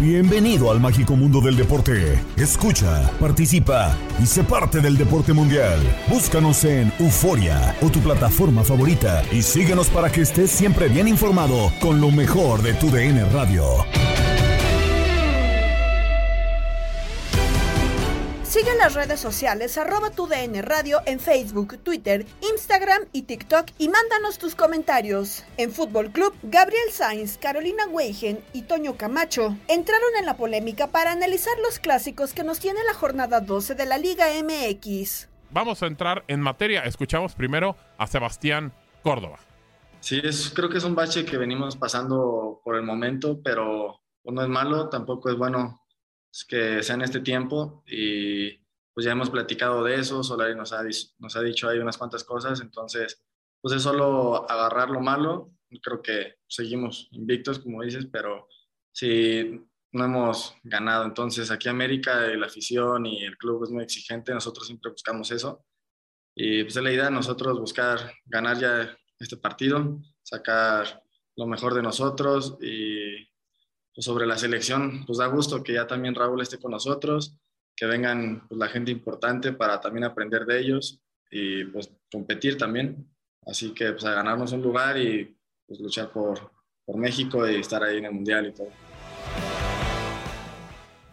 Bienvenido al mágico mundo del deporte. Escucha, participa y sé parte del deporte mundial. Búscanos en Euforia o tu plataforma favorita y síguenos para que estés siempre bien informado con lo mejor de tu DN Radio. Sigue en las redes sociales arroba tu DN Radio en Facebook, Twitter, Instagram y TikTok y mándanos tus comentarios. En Fútbol Club, Gabriel Sainz, Carolina Weigen y Toño Camacho entraron en la polémica para analizar los clásicos que nos tiene la jornada 12 de la Liga MX. Vamos a entrar en materia. Escuchamos primero a Sebastián Córdoba. Sí, es, creo que es un bache que venimos pasando por el momento, pero no es malo, tampoco es bueno que sea en este tiempo y pues ya hemos platicado de eso, Solari nos ha, nos ha dicho ahí unas cuantas cosas, entonces pues es solo agarrar lo malo, creo que seguimos invictos como dices, pero si no hemos ganado, entonces aquí América, la afición y el club es muy exigente, nosotros siempre buscamos eso y pues es la idea nosotros buscar ganar ya este partido, sacar lo mejor de nosotros y pues, sobre la selección, pues da gusto que ya también Raúl esté con nosotros, que vengan pues, la gente importante para también aprender de ellos y pues competir también. Así que pues a ganarnos un lugar y pues luchar por, por México y estar ahí en el Mundial y todo.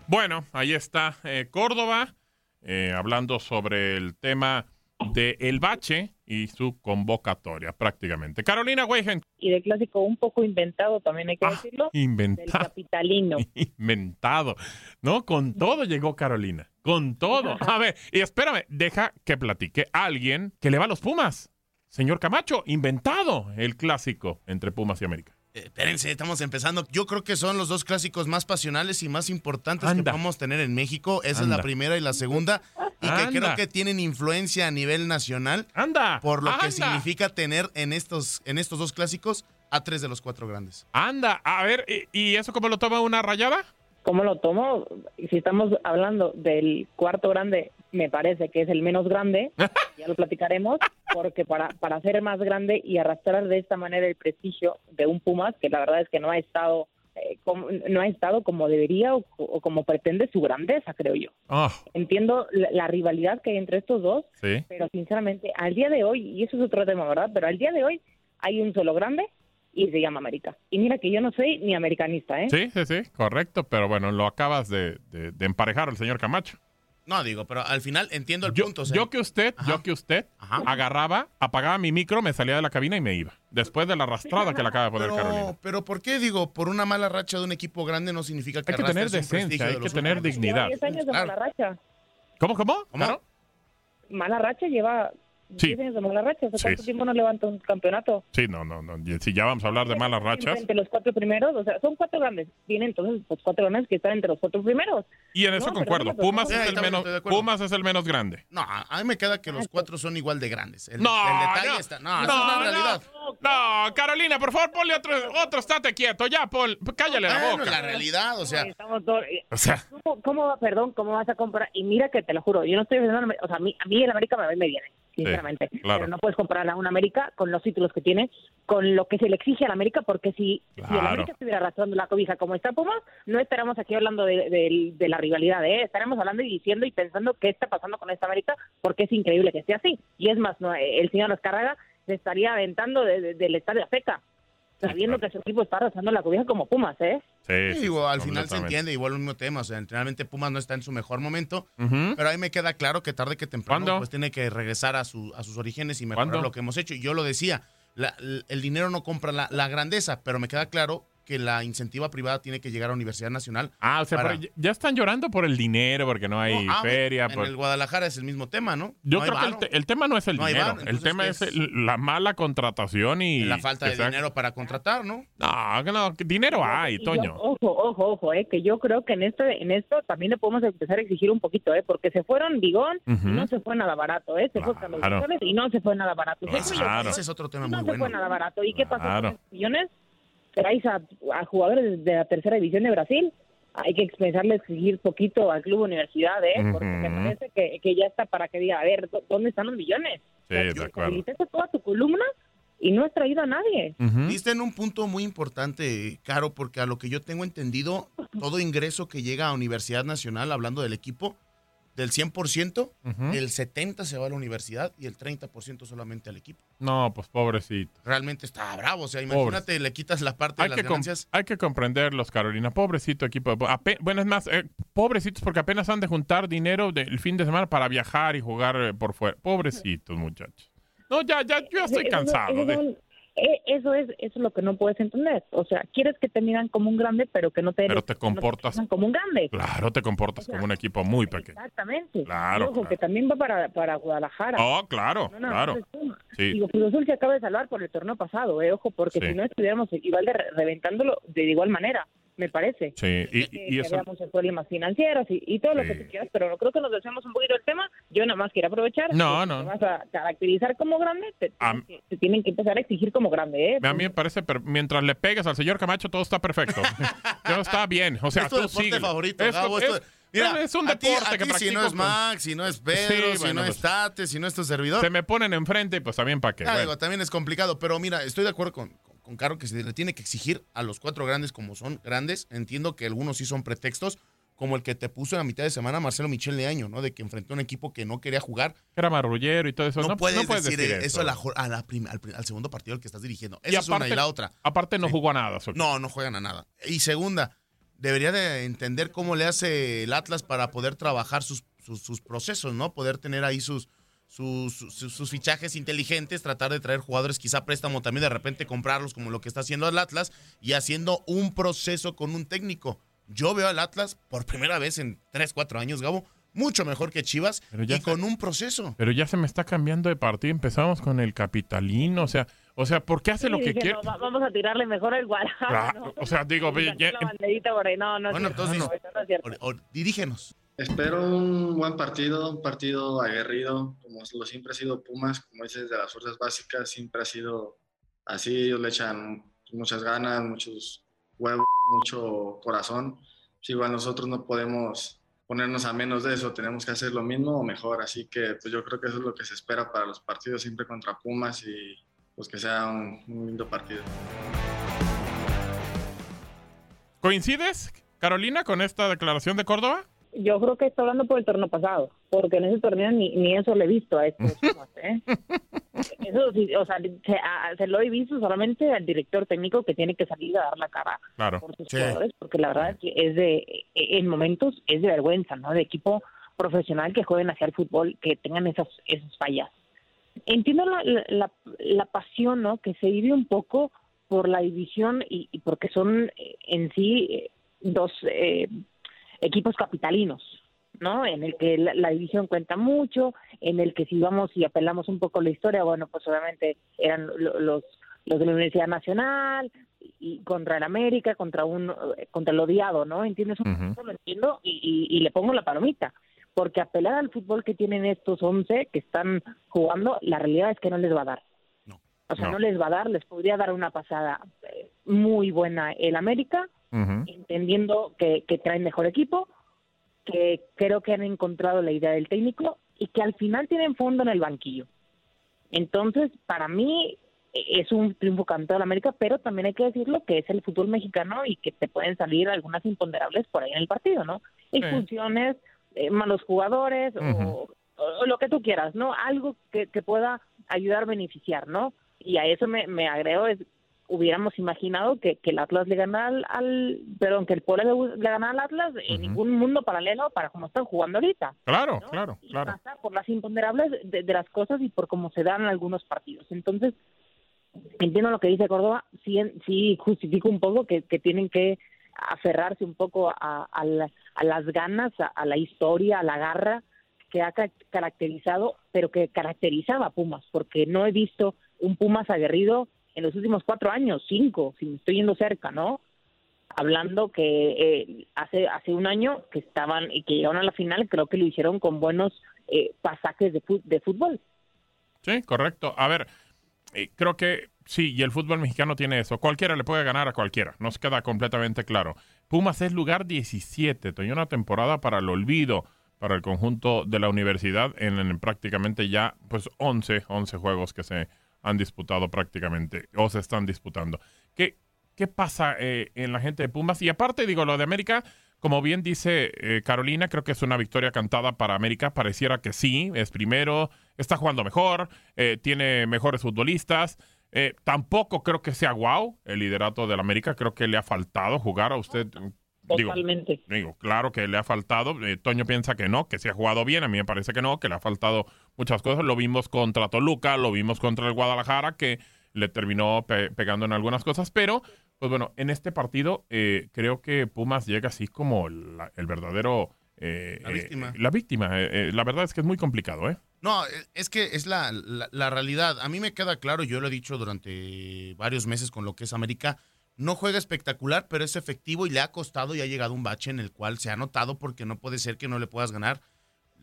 Bueno, ahí está eh, Córdoba eh, hablando sobre el tema de El Bache y su convocatoria prácticamente. Carolina Weigen. Y de clásico un poco inventado también hay que Ah, decirlo. inventado. Del capitalino. Inventado. ¿No? Con todo llegó Carolina. Con todo. A ver, y espérame, deja que platique alguien que le va a los Pumas. Señor Camacho, inventado el clásico entre Pumas y América. Eh, Espérense, estamos empezando. Yo creo que son los dos clásicos más pasionales y más importantes Anda. que podemos tener en México. Esa es la primera y la segunda. Y que creo que tienen influencia a nivel nacional. Anda. Por lo que significa tener en estos, en estos dos clásicos a tres de los cuatro grandes. Anda, a ver, ¿y, y eso cómo lo toma una rayada? ¿Cómo lo tomo? Si estamos hablando del cuarto grande, me parece que es el menos grande, ya lo platicaremos, porque para, para ser más grande y arrastrar de esta manera el prestigio de un Pumas, que la verdad es que no ha estado, eh, como, no ha estado como debería o, o como pretende su grandeza, creo yo. Ah, Entiendo la, la rivalidad que hay entre estos dos, sí. pero sinceramente, al día de hoy, y eso es otro tema, ¿verdad? Pero al día de hoy hay un solo grande y se llama América. Y mira que yo no soy ni americanista, ¿eh? Sí, sí, sí, correcto, pero bueno, lo acabas de, de- de emparejar el señor Camacho. No, digo, pero al final entiendo el Yo, punto. o sea, yo que usted, yo que usted agarraba, apagaba mi micro, me salía de la cabina y me iba. Después de la arrastrada que le acaba de poner pero, Carolina. pero ¿por qué digo? Por una mala racha de un equipo grande no significa que Hay que tener decencia, hay de que tener dignidad. Lleva 10 años de Claro. mala racha. ¿Cómo, cómo? Claro. Mala racha lleva Sí. 10 años de mala racha. ¿Hace Sí, cuánto sí. tiempo no levanta un campeonato? Sí, no, no, no. Si ya vamos a hablar de malas rachas. Entre los cuatro primeros, o sea, son cuatro grandes. Vienen entonces los cuatro grandes que están entre los cuatro primeros. Y en eso No, concuerdo. pero Pumas, no. es el menos. Pumas es el menos grande. No, a mí me queda que los cuatro son igual de grandes. El, No, el detalle no, está. No, no, es no. realidad. No, Carolina, por favor, ponle otro, otro, estate quieto. Ya, Paul, cállale la Bueno, boca. la realidad, o sea. Estamos todos- O sea, ¿Cómo, cómo va, perdón, cómo vas a comprar? Y mira que te lo juro, yo no estoy defendiendo, o sea, a mí, a mí el América me, me viene, sinceramente. claro. Pero no puedes comparar a un América con los títulos que tiene, con lo que se le exige al América, porque si, si el Claro. América estuviera arrastrando la cobija como está Pumas, no estaremos aquí hablando de, de- de la rivalidad, ¿eh? Estaremos hablando y diciendo y pensando qué está pasando con esta América, porque es increíble que esté así. Y es más, no, el señor Escarraga se estaría aventando de- de- del Estadio Azteca, sabiendo que su equipo está arrastrando la cobija como Pumas, ¿eh? sí, Sí, digo, al final se entiende, igual el mismo tema. O sea, realmente Pumas no está en su mejor momento. Pero ahí me queda claro que tarde que temprano ¿Cuándo? pues tiene que regresar a, su, a sus orígenes y mejorar ¿Cuándo? lo que hemos hecho. Y yo lo decía, la- el dinero no compra la, la grandeza, pero me queda claro que la incentiva privada tiene que llegar a Universidad Nacional. Ah, o sea, para- pero ya- están llorando por el dinero, porque no hay No, ah, feria. En por- el Guadalajara es el mismo tema, ¿no? Yo No creo que el, te- el tema no es el No dinero. el tema ¿qué es es? el- la mala contratación y... la falta de sea- dinero para contratar, ¿no? No, que no, que dinero hay, yo- Toño. ojo, ojo, ojo, eh, que yo creo que en esto, en esto también le podemos empezar a exigir un poquito, eh, porque se fueron Bigón y no se fue nada barato, eh, se fue Carlos Claro. González y no se fue nada barato. Claro. Ese es otro tema no muy se fue bueno. nada barato. ¿Y qué pasó Claro. con esos millones? Traes a, a jugadores de la tercera división de Brasil. Hay que empezarle a exigir poquito al club universidad, ¿eh? Porque me parece que, que ya está para que diga, a ver, ¿dó- ¿dónde están los millones? Sí, de acuerdo. Toda tu columna y no has traído a nadie. Ujú. Diste en un punto muy importante, Caro, porque a lo que yo tengo entendido, todo ingreso que llega a Universidad Nacional, hablando del equipo, del 100%, Ujú. el 70% se va a la universidad y el 30% solamente al equipo. No, pues pobrecito. Realmente está bravo. O sea, imagínate, le quitas la parte Hay de las que, ganancias. hay que comprenderlos, Carolina. Pobrecito equipo. de- ape- bueno, es más, eh, pobrecitos porque apenas han de juntar dinero del fin de semana para viajar y jugar eh, por fuera. Pobrecitos, muchachos. No, ya, ya, yo ya estoy cansado. De- eso es eso es lo que no puedes entender. O sea, quieres que te miran como un grande, pero que no te, Pero te no comportas- miran como un grande. Claro, te comportas como un equipo muy pequeño. Exactamente. Claro, ojo, claro. que también va para, para Guadalajara. Oh, claro, No, no, claro. no. Sí. Digo, Cruz Azul se acaba de salvar por el torneo pasado, eh, ojo, porque Sí. si no estuviéramos igual de re- reventándolo de igual manera, me parece. Sí, y, que, y que eso. había muchos problemas financieros y, y todo lo que Sí. tú quieras, pero no creo que nos desviamos un poquito del tema. Yo nada más quiero aprovechar. No, que no. si Te vas a caracterizar como grande, te, A- tienen que- te tienen que empezar a exigir como grande, ¿eh? A mí me parece, pero mientras le pegues al señor Camacho, todo está perfecto. todo está bien. O sea, es tu tú deporte síguele. favorito, Es- Gabo. es- esto- mira, es un a ti- deporte a que ti si practico no es Max, si no es Pedro, Sí, si bueno, no pues, es Tate, si no es tu servidor. Se me ponen enfrente y pues también para qué. Ah, Bueno. digo, también es complicado, pero mira, estoy de acuerdo con, con, Caro que se le tiene que exigir a los cuatro grandes como son grandes. Entiendo que algunos sí son pretextos, como el que te puso en la mitad de semana Marcelo Michel de año, ¿no? De que enfrentó a un equipo que no quería jugar. Era marrullero y todo eso. No, No, puedes, no puedes decir, decir, eso, a la a al, segundo partido al que estás dirigiendo. Y Esa es una y la otra. Aparte no jugó a nada. No, no juegan a nada. Y segunda, debería de entender cómo le hace el Atlas para poder trabajar sus, sus, sus procesos, ¿no? Poder tener ahí sus, sus, sus, sus fichajes inteligentes, tratar de traer jugadores quizá préstamo también, de repente comprarlos como lo que está haciendo el Atlas y haciendo un proceso con un técnico. Yo veo al Atlas por primera vez en 3, 4 años, Gabo, mucho mejor que Chivas Pero ya y se- con un proceso. Pero ya se me está cambiando de partido. Empezamos con el capitalino. O sea, o sea, ¿por qué hace lo que dije, quiere? no, vamos a tirarle mejor al Guadalajara. O sea, digo, ya- la banderita por ahí. No, no, Bueno, entonces, no, eso no es cierto. o- o- dirígenos. Espero un buen partido, un partido aguerrido, como lo siempre ha sido Pumas, como dices, de las fuerzas básicas, siempre ha sido así, ellos le echan muchas ganas, muchos huevos, mucho corazón. Pues igual nosotros no podemos ponernos a menos de eso, tenemos que hacer lo mismo o mejor, así que pues yo creo que eso es lo que se espera para los partidos siempre contra Pumas y pues que sea un, un lindo partido. ¿Coincides, Carolina, con esta declaración de Córdoba? Yo creo que está hablando por el torneo pasado, porque en ese torneo ni, ni eso le he visto a estos ¿eh? Eso sí, o sea, se, a- se lo he visto solamente al director técnico que tiene que salir a dar la cara Claro. por sus Sí. jugadores, porque la verdad es que es de, en momentos es de vergüenza, ¿no? De equipo profesional que jueguen hacia el fútbol, que tengan esas, esas fallas. Entiendo la, la, la pasión ¿no? que se vive un poco por la división y, y porque son eh, en sí eh, dos eh, equipos capitalinos, ¿no? En el que la, la, división cuenta mucho, en el que si vamos y apelamos un poco la historia, bueno, pues obviamente eran los los de la Universidad Nacional y contra el América, contra un contra el odiado, ¿no? ¿Entiendes? Uh -huh. Lo entiendo y, y, y, le pongo la palomita, porque apelar al fútbol que tienen estos 11 que están jugando, la realidad es que no les va a dar. No. O sea, no. no les va a dar, les podría dar una pasada eh, muy buena el América, uh -huh. entendiendo que, que traen mejor equipo, que creo que han encontrado la idea del técnico y que al final tienen fondo en el banquillo. Entonces, para mí, es un triunfo cantado de América, pero también hay que decirlo que es el fútbol mexicano y que te pueden salir algunas imponderables por ahí en el partido, ¿no? Expulsiones, eh, malos jugadores uh -huh. o, o, lo que tú quieras, ¿no? Algo que, que pueda ayudar a beneficiar, ¿no? Y a eso me, me agrego, es, hubiéramos imaginado que, que el Atlas le gana al, al perdón, que el Puebla le, le gana al Atlas uh -huh. en ningún mundo paralelo para cómo están jugando ahorita. Claro, ¿no? claro, y claro. Pasa por las imponderables de, de las cosas y por cómo se dan algunos partidos. Entonces, entiendo lo que dice Córdoba, sí, sí justifico un poco que, que tienen que aferrarse un poco a, a, la, a las ganas, a, a, la historia, a la garra que ha caracterizado, pero que caracterizaba a Pumas, porque no he visto un Pumas aguerrido en los últimos cuatro años, cinco, si me estoy yendo cerca, ¿no? Hablando que eh, hace hace un año que estaban y que llegaron a la final, creo que lo hicieron con buenos eh, pasajes de, de fútbol. Sí, correcto. A ver, eh, creo que sí, y el fútbol mexicano tiene eso. Cualquiera le puede ganar a cualquiera, nos queda completamente claro. Pumas es lugar 17, tenía una temporada para el olvido para el conjunto de la universidad en, en, prácticamente ya pues 11, 11 juegos que se han disputado prácticamente o se están disputando. ¿Qué, qué pasa eh, en la gente de Pumas? Y aparte, digo, lo de América, como bien dice eh, Carolina, creo que es una victoria cantada para América. Pareciera que sí, es primero, está jugando mejor, eh, tiene mejores futbolistas. Tampoco creo que sea wow el liderato del América. Creo que le ha faltado jugar a usted. Totalmente. Digo, digo claro que le ha faltado. Eh, Toño piensa que no, que se ha jugado bien. A mí me parece que no, que le ha faltado muchas cosas. Lo vimos contra Toluca, lo vimos contra el Guadalajara, que le terminó pe pegando en algunas cosas. Pero, pues bueno, en este partido eh, creo que Pumas llega así como la, el verdadero. Eh, la víctima. la víctima. la verdad es que es muy complicado, ¿eh? No, es que es la, la, la, realidad. A mí me queda claro, yo lo he dicho durante varios meses con lo que es América, no juega espectacular, pero es efectivo y le ha costado y ha llegado un bache en el cual se ha notado porque no puede ser que no le puedas ganar.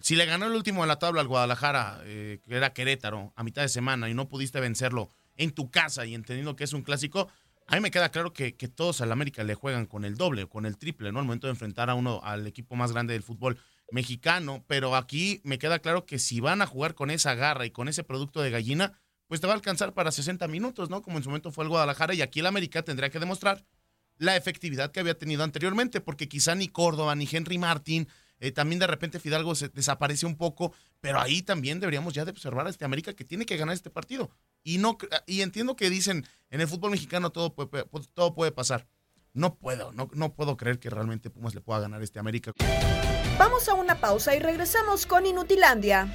Si le ganó el último de la tabla al Guadalajara, eh, que era Querétaro, a mitad de semana y no pudiste vencerlo en tu casa y entendiendo que es un clásico, a mí me queda claro que, que todos al América le juegan con el doble o con el triple, ¿no? Al momento de enfrentar a uno, al equipo más grande del fútbol mexicano, pero aquí me queda claro que si van a jugar con esa garra y con ese producto de gallina, pues te va a alcanzar para 60 minutos, ¿no? Como en su momento fue el Guadalajara y aquí el América tendría que demostrar la efectividad que había tenido anteriormente, porque quizá ni Córdoba ni Henry Martín, eh, también de repente Fidalgo se desaparece un poco, pero ahí también deberíamos ya observar a este América que tiene que ganar este partido. Y no y entiendo que dicen en el fútbol mexicano todo puede, todo puede pasar. No puedo, no, no puedo creer que realmente Pumas le pueda ganar este América. Vamos a una pausa y regresamos con Inutilandia.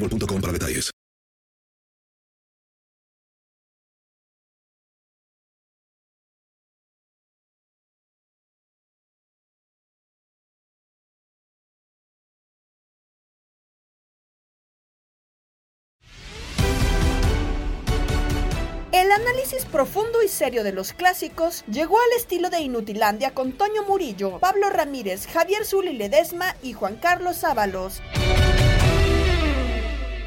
El análisis profundo y serio de los clásicos llegó al estilo de Inutilandia con Toño Murillo, Pablo Ramírez, Javier Zuli Ledesma y Juan Carlos Ábalos.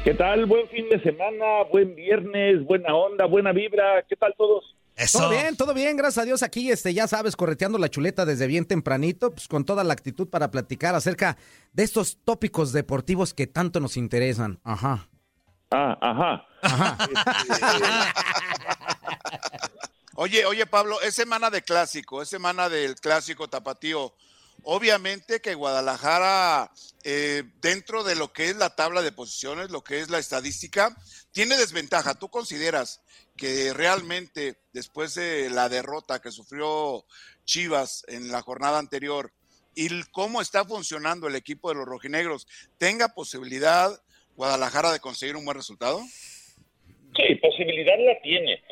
¿Qué tal? Buen fin de semana, buen viernes, buena onda, buena vibra. ¿Qué tal todos? Todo bien, todo bien, gracias a Dios aquí, este, ya sabes, correteando la chuleta desde bien tempranito, pues con toda la actitud para platicar acerca de estos tópicos deportivos que tanto nos interesan. Ajá. Ah, ajá. Oye, oye, Pablo, es semana de clásico, es semana del clásico tapatío. Obviamente que Guadalajara, eh, dentro de lo que es la tabla de posiciones, lo que es la estadística, tiene desventaja. ¿Tú consideras que realmente después de la derrota que sufrió Chivas en la jornada anterior y cómo está funcionando el equipo de los rojinegros, tenga posibilidad Guadalajara de conseguir un buen resultado? Sí, posibilidad la tiene.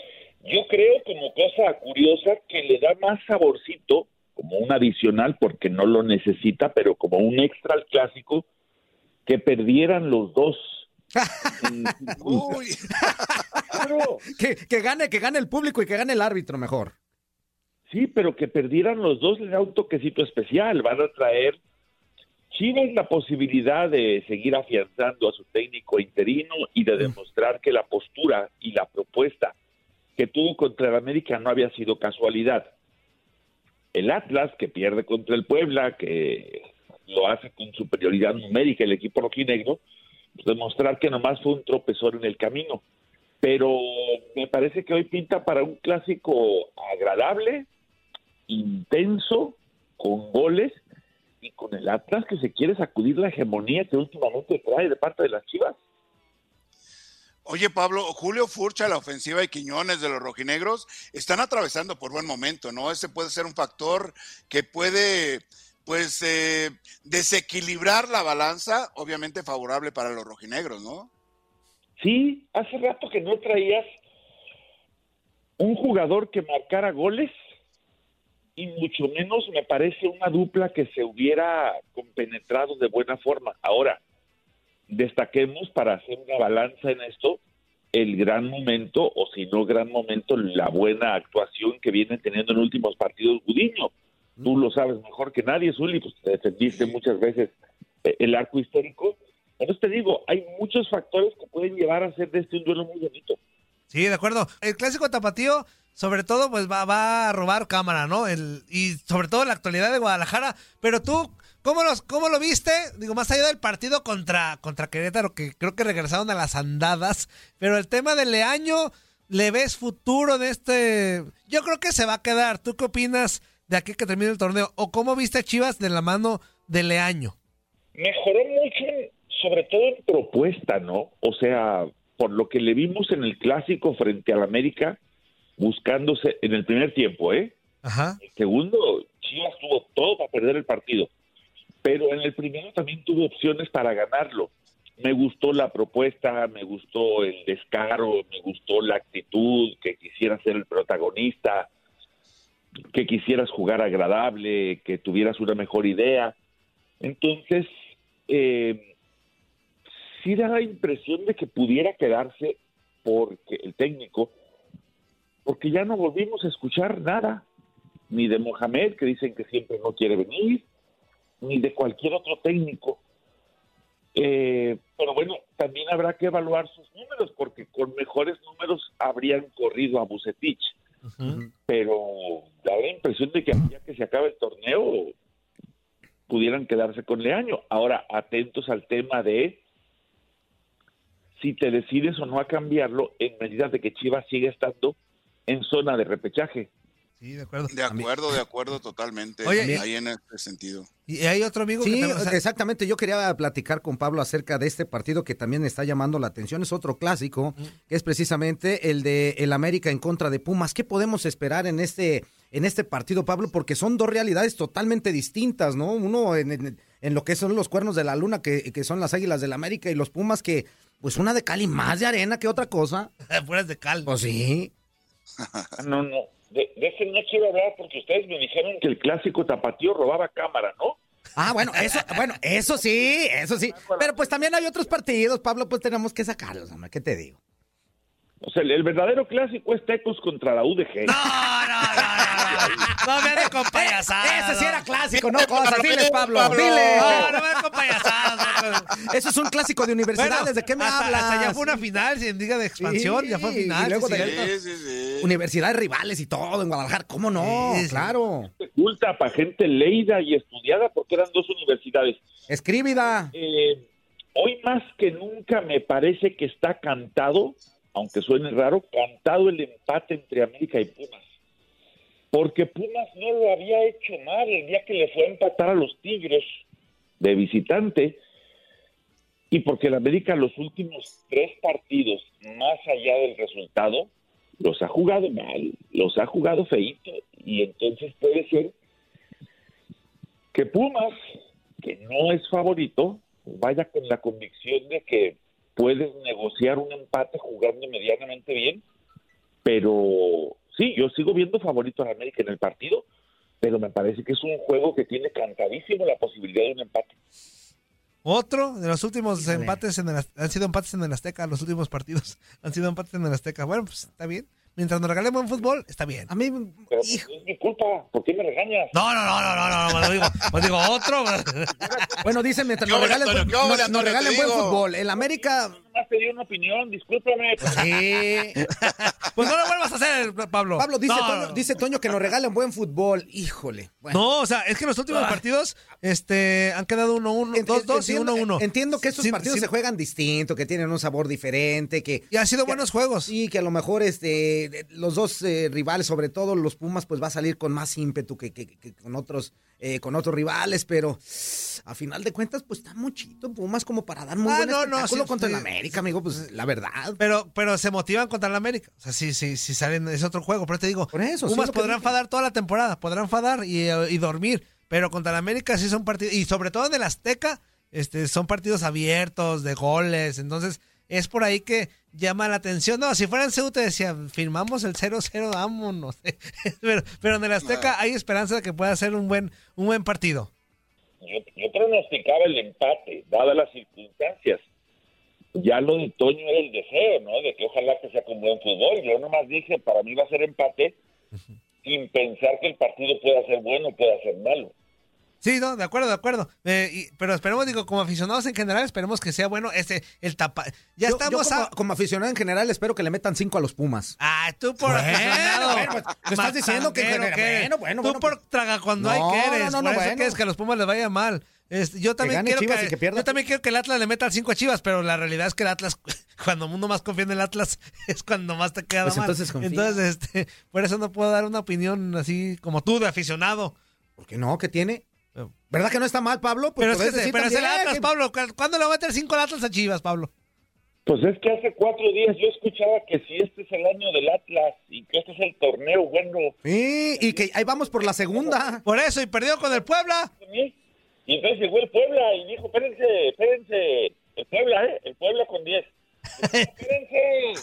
Yo creo como cosa curiosa que le da más saborcito, como un adicional, porque no lo necesita, pero como un extra al clásico, que perdieran los dos. Uy. que, que gane, que gane el público y que gane el árbitro mejor. Sí, pero que perdieran los dos le da un toquecito especial. Van a traer Chivas la posibilidad de seguir afianzando a su técnico interino y de demostrar que la postura y la propuesta que tuvo contra el América no había sido casualidad. El Atlas, que pierde contra el Puebla, que lo hace con superioridad numérica el equipo rojinegro, pues demostrar que nomás fue un tropezón en el camino. Pero me parece que hoy pinta para un clásico agradable, intenso, con goles y con el Atlas que se quiere sacudir la hegemonía que últimamente trae de parte de las Chivas. Oye, Pablo, Julio Furcha, la ofensiva y Quiñones de los rojinegros están atravesando por buen momento, ¿no? Ese puede ser un factor que puede, pues, eh, desequilibrar la balanza, obviamente favorable para los rojinegros, ¿no? Sí, hace rato que no traías un jugador que marcara goles y mucho menos me parece una dupla que se hubiera compenetrado de buena forma. Ahora, destaquemos para hacer una balanza en esto el gran momento, o si no gran momento, la buena actuación que viene teniendo en últimos partidos Gudiño. Tú lo sabes mejor que nadie, Zuli, pues te defendiste muchas veces eh, el arco histórico. Entonces te digo, hay muchos factores que pueden llevar a hacer de este un duelo muy bonito. Sí, de acuerdo. El clásico tapatío, sobre todo, pues va, va a robar cámara, ¿no? El, y sobre todo la actualidad de Guadalajara. Pero tú, ¿cómo, los, cómo lo viste? Digo, más allá del partido contra, contra Querétaro, que creo que regresaron a las andadas. Pero el tema del Leaño, ¿le ves futuro de este? Yo creo que se va a quedar. ¿Tú qué opinas de aquí que termine el torneo? ¿O cómo viste a Chivas de la mano de Leaño? Mejoró mucho, sobre todo en propuesta, ¿no? O sea, por lo que le vimos en el clásico frente al América, buscándose en el primer tiempo, ¿eh? Ajá. El segundo, Chivas tuvo todo para perder el partido, pero en el primero también tuvo opciones para ganarlo. Me gustó la propuesta, me gustó el descaro, me gustó la actitud, que quisiera ser el protagonista. que quisieras jugar agradable, que tuvieras una mejor idea. Entonces, eh, sí da la impresión de que pudiera quedarse porque el técnico, porque ya no volvimos a escuchar nada, ni de Mohamed, que dicen que siempre no quiere venir, ni de cualquier otro técnico. Eh, pero bueno, también habrá que evaluar sus números, porque con mejores números habrían corrido a Bucetich. Pero da la impresión de que ya que se acabe el torneo, pudieran quedarse con Leaño. Ahora, atentos al tema de si te decides o no a cambiarlo en medida de que Chivas sigue estando en zona de repechaje. Sí, de acuerdo. De acuerdo, de acuerdo totalmente. Oye, ahí en este sentido. Y hay otro amigo Sí, que también- o sea, exactamente. Yo quería platicar con Pablo acerca de este partido que también está llamando la atención. Es otro clásico, que es precisamente el de el América en contra de Pumas. ¿Qué podemos esperar en este en este partido, Pablo? Porque son dos realidades totalmente distintas, ¿no? Uno en, en- en lo que son los cuernos de la luna, que, que son las Águilas del América, y los Pumas, que pues una de cal y más de arena que otra cosa. Fueras de cal. Pues sí. No, no. De, de ese no quiero hablar porque ustedes me dijeron que el clásico tapatío robaba cámara, ¿no? Ah, bueno, eso, bueno, eso sí, eso sí. Pero pues también hay otros partidos, Pablo, pues tenemos que sacarlos, hombre, ¿qué te digo? O sea, el, el verdadero clásico es Tecos contra la UDG. No me ande con payasadas. Ese sí era clásico, no cosas. Diles, Pablo, dile. No, no me ande con payasadas. Eso es un clásico de universidades, Bueno, ¿de qué me hasta- hablas? hasta ya fue una final, si en Liga de Expansión, Sí, ya fue y final. luego sí, de- cierto. Universidades rivales y todo en Guadalajara, ¿cómo no? Claro. Culta para gente leída y estudiada porque eran dos universidades. Escríbida. Eh, hoy más que nunca me parece que está cantado, aunque suene raro, cantado el empate entre América y Pumas. Porque Pumas no lo había hecho mal el día que le fue a empatar a los Tigres de visitante. Y porque el América los últimos tres partidos, más allá del resultado, los ha jugado mal, los ha jugado feito. Y entonces puede ser que Pumas, que no es favorito, vaya con la convicción de que puedes negociar un empate jugando medianamente bien, pero sí, yo sigo viendo favorito a América en el partido, pero me parece que es un juego que tiene cantadísimo la posibilidad de un empate. Otro de los últimos empates en el, han sido empates en el Azteca, los últimos partidos han sido empates en el Azteca. Bueno, pues está bien. Mientras nos regalen buen fútbol, está bien. A mí, Pero pues, es mi culpa, ¿por qué me regañas? No, no, no, no, no, no, no, me lo digo, pues digo otro. Bueno, dicen mientras ¿Qué nos regalen, Antonio? regalen buen fútbol. El América. Nomás te di una opinión, discúlpame. Sí. Pues no lo vuelvas a hacer, Pablo. Pablo, dice, No, Toño, no. dice Toño que nos regalen buen fútbol. Híjole. Bueno. No, o sea, es que los últimos Ah. partidos este, han quedado 1-1, 2-2 y Entiendo- 1-1. Entiendo que estos Sí, partidos sí. se juegan distinto, que tienen un sabor diferente, que... Y han sido buenos juegos. Sí, que a lo mejor este, los dos eh, rivales, sobre todo los Pumas, pues va a salir con más ímpetu que, que- que con otros eh, con otros rivales, pero a final de cuentas, pues está muchito Pumas como para dar muy Ah, buen no, no, sí, contra sí. el América, amigo, pues la verdad. Pero, pero se motivan contra el América. O sea, sí, sí, sí salen, es otro juego. Pero te digo, Por eso, sí, Pumas que podrán fadar toda la temporada, podrán fadar y, y dormir. Pero contra el América sí son partidos, y sobre todo en el Azteca, este, son partidos abiertos, de goles. Entonces, es por ahí que llama la atención. No, si fuera en Ceú te decía, firmamos el 0-0, vámonos. pero, pero en el Azteca hay esperanza de que pueda ser un buen, un buen partido. Yo, yo pronosticaba el empate, dadas las circunstancias. Ya lo de Toño era el deseo, ¿no? De que ojalá que sea con buen fútbol. Yo nomás dije, para mí va a ser empate, sin pensar que el partido pueda ser bueno o pueda ser malo. Sí, no, de acuerdo, de acuerdo. Eh, y- pero esperemos, digo, como aficionados en general, esperemos que sea bueno este, el tapa. Ya Yo- estamos yo como, a... como aficionado en general espero que le metan cinco a los Pumas. Ah, tú por Bueno, aficionado. bueno, pues, tú estás diciendo que bueno, bueno, Tú bueno, por traga cuando No, hay que eres. no, no, por no, eso bueno. quieres que a los Pumas les vaya mal. Este, yo también quiero que, que pierda. yo también quiero que el Atlas le meta al 5 a Chivas, pero la realidad es que el Atlas, cuando uno más confía en el Atlas, es cuando más te queda Pues mal. entonces confía. Entonces, este, por eso no puedo dar una opinión así como tú de aficionado. ¿Por qué no? ¿Qué tiene? ¿Verdad que no está mal, Pablo? Pues pero es, que se- pero es el también Atlas, que- Pablo. ¿Cu- ¿Cuándo le va a meter 5 al Atlas a Chivas, Pablo? Pues es que hace cuatro días yo escuchaba que si este es el año del Atlas y que este es el torneo bueno. Sí, y que ahí vamos por la segunda. Por eso, y perdió con el Puebla. Y entonces llegó el Puebla y dijo, espérense, espérense, el Puebla, ¿eh? El Puebla con 10. espérense,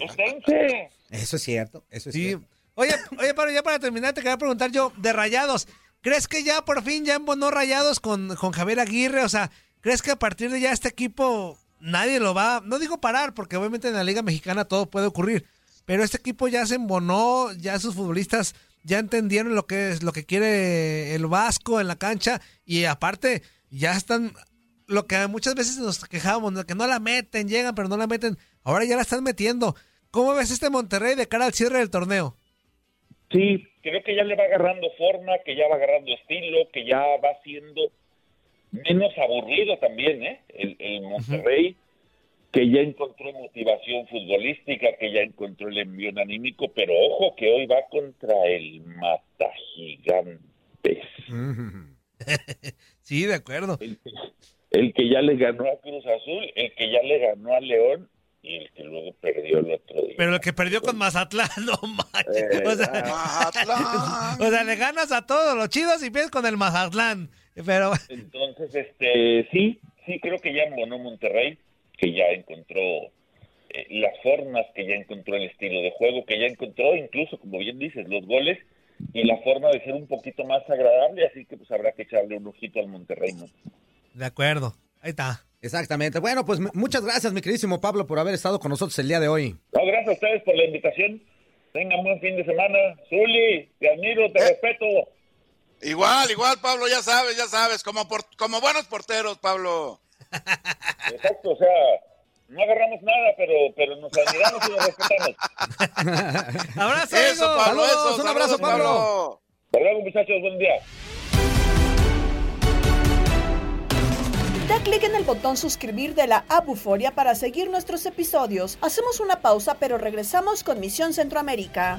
espérense. Eso es cierto, eso es Sí, cierto. Oye, oye, pero ya para terminar, te quería preguntar yo, de Rayados, ¿crees que ya por fin ya embonó Rayados con, con Javier Aguirre? O sea, ¿crees que a partir de ya este equipo nadie lo va, no digo parar, porque obviamente en la Liga Mexicana todo puede ocurrir, pero este equipo ya se embonó, ya sus futbolistas ya entendieron lo que es lo que quiere el Vasco en la cancha y aparte ya están lo que muchas veces nos quejábamos, que no la meten, llegan pero no la meten, ahora ya la están metiendo. ¿Cómo ves este Monterrey de cara al cierre del torneo? Sí, creo que ya le va agarrando forma, que ya va agarrando estilo, que ya va siendo menos aburrido también, ¿eh? El, el Monterrey, que ya encontró motivación futbolística, que ya encontró el envío anímico, pero ojo que hoy va contra el Mata Gigantes. sí, de acuerdo. El, el que ya le ganó a Cruz Azul, el que ya le ganó a León y el que luego perdió el otro día. Pero el que perdió con Mazatlán, no manches. Eh, o, sea, Mazatlán. o sea, le ganas a todos los chidos y pierdes con el Mazatlán. Pero Entonces, este, sí, sí creo que ya embonó Monterrey, que ya encontró eh, las formas, que ya encontró el estilo de juego, que ya encontró incluso, como bien dices, los goles y la forma de ser un poquito más agradable, así que pues habrá que echarle un ojito al Monterrey, ¿no? de acuerdo. Ahí está. Exactamente. Bueno, pues muchas gracias, mi queridísimo Pablo, por haber estado con nosotros el día de hoy. No, gracias a ustedes por la invitación. Tengan buen fin de semana. Zuli, te admiro, Eh. te respeto. Igual, igual, Pablo, ya sabes, ya sabes, como, por- como buenos porteros, Pablo. Exacto, o sea, no agarramos nada, pero, pero nos admiramos y nos respetamos. ¡Abrazo, Eso! Pablo, Saludos, eso. un abrazo, saludos, Pablo. Hasta luego, muchachos, buen día. Da clic en el botón suscribir de la Abuforia para seguir nuestros episodios. Hacemos una pausa, pero regresamos con Misión Centroamérica.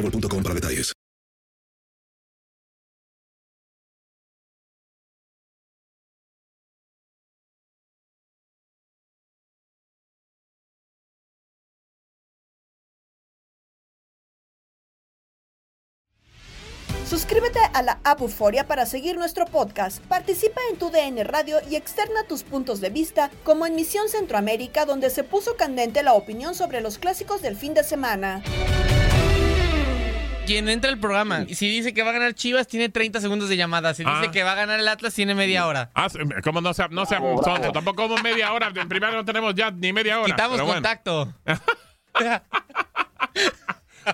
boostmobile.com para detalles. Suscríbete a la Abuforia para seguir nuestro podcast. Participa en tu DN Radio y externa tus puntos de vista, como en Misión Centroamérica, donde se puso candente la opinión sobre los clásicos del fin de semana. Quien entra al programa, y si dice que va a ganar Chivas, tiene 30 segundos de llamada. Si Ah. dice que va a ganar el Atlas, tiene media hora. Ah, como no sea, no sea sonso, tampoco como media hora. En primero no tenemos ya ni media hora. Quitamos bueno. contacto.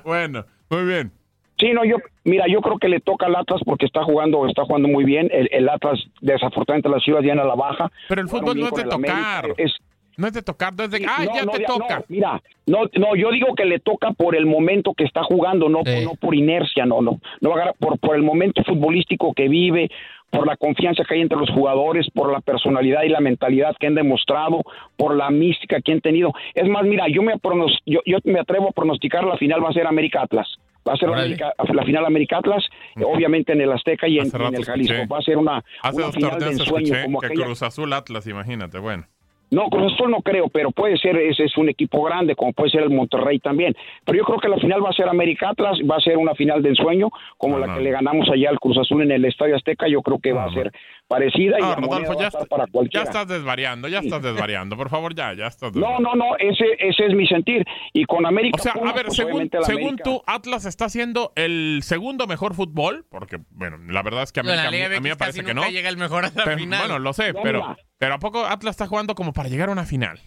Bueno, muy bien. Sí, no, yo, mira, yo creo que le toca al Atlas porque está jugando, está jugando muy bien. El, el Atlas, desafortunadamente, las Chivas vienen a la baja. Pero el fútbol no es de tocar. Es, No es de tocar, no es de, ah, no, ya no, te ya- no, toca. mira, no, no, yo digo que le toca por el momento que está jugando, no, no por inercia, no, no, no va a ganar por, por el momento futbolístico que vive, por la confianza que hay entre los jugadores, por la personalidad y la mentalidad que han demostrado, por la mística que han tenido. Es más, mira, yo me, pronos- yo, yo me atrevo a pronosticar la final va a ser América Atlas. Va a ser. América- la final América Atlas, eh, obviamente en el Azteca y en, el Jalisco. escuché. Va a ser una, Hace una dos final de torneos ensueño escuché como que aquella. Cruz Azul Atlas, imagínate, bueno. No, Cruz Azul no creo, pero puede ser, ese es un equipo grande, como puede ser el Monterrey también. Pero yo creo que la final va a ser América Atlas, va a ser una final de ensueño, como la que le ganamos allá al Cruz Azul en el Estadio Azteca, yo creo que va a ser parecida y Ah, Rodolfo, ya, está- para ya cualquiera. estás desvariando, ya estás desvariando. Por favor, ya, ya estás No, no, no, ese, ese es mi sentir. Y con América O sea, a ver, pues, según, según América- tú, Atlas está haciendo el segundo mejor fútbol, porque, bueno, la verdad es que a mí, No, la a mí- Liga a mí me parece que no. llega el mejor a la Pero, final. Bueno, lo sé, No, pero, mira. pero ¿a poco Atlas está jugando como para llegar a una final?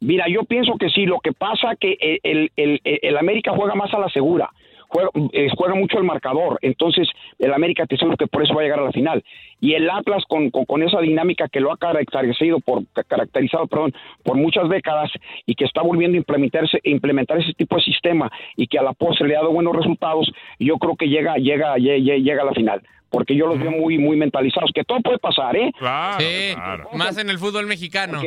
Mira, yo pienso que sí. Lo que pasa que el, el, el- el América juega más a la segura. Juega, eh, juega mucho el marcador. Entonces, el América te seguro que por eso va a llegar a la final. Y el Atlas, con, con, con esa dinámica que lo ha caracterizado por, caracterizado perdón, por muchas décadas y que está volviendo a implementarse, implementar ese tipo de sistema y que a la postre le ha dado buenos resultados, yo creo que llega, llega, llega, llega a la final. Porque yo los veo muy, muy mentalizados. Que todo puede pasar, ¿eh? Claro, Sí, más en el fútbol mexicano.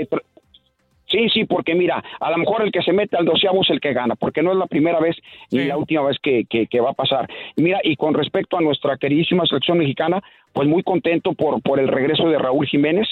Sí, sí, porque mira, a lo mejor el que se mete al doceavo es el que gana, porque no es la primera vez ni la última vez que, que- que va a pasar. Mira, y con respecto a nuestra queridísima selección mexicana, pues muy contento por, por el regreso de Raúl Jiménez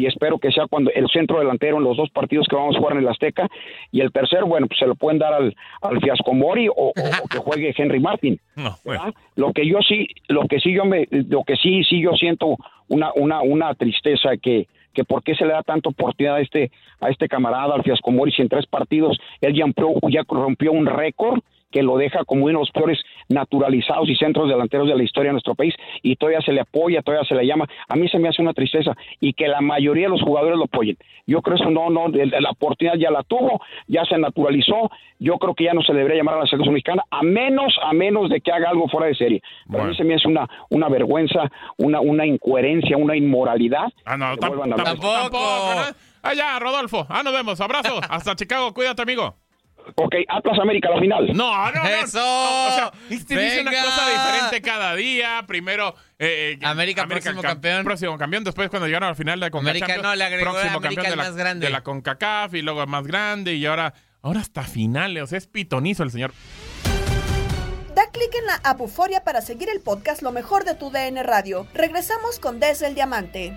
y espero que sea cuando el centro delantero en los dos partidos que vamos a jugar en el Azteca y el tercero, bueno, pues se lo pueden dar al, al Fiasco Mori o, o- o que juegue Henry Martin. Lo que yo sí, lo que sí yo me, lo que sí, sí yo siento una, una, una tristeza que, que por qué se le da tanta oportunidad a este, a este camarada, al Fiasco Mori, si en tres partidos él ya ya rompió un récord que lo deja como uno de los peores naturalizados y centros delanteros de la historia de nuestro país y todavía se le apoya, todavía se le llama. A mí se me hace una tristeza y que la mayoría de los jugadores lo apoyen. Yo creo eso no, no, la oportunidad ya la tuvo, ya se naturalizó. Yo creo que ya no se debería llamar a la selección mexicana, a menos, a menos de que haga algo fuera de serie. Pero a mí se me hace una, una vergüenza, una, una incoherencia, una inmoralidad. Ah, no, tampoco. ¿verdad? Ah, ya, Rodolfo. Ah, nos vemos. Abrazo. Hasta Chicago. Cuídate, amigo. Ok, Atlas América, la final. No, no, no. ¡Eso! O sea, este dice una cosa diferente cada día. Primero, eh, eh, América, próximo campeón. Próximo campeón. Después, cuando llegaron a la final de CONCACAF. América no, le agregó próximo América campeón de la, más grande. de la CONCACAF y luego el más grande. Y ahora, ahora hasta finales. O sea, es pitonizo el señor. Da clic en la app Euforia para seguir el podcast Lo mejor de tu DN Radio. Regresamos con Desde el Diamante.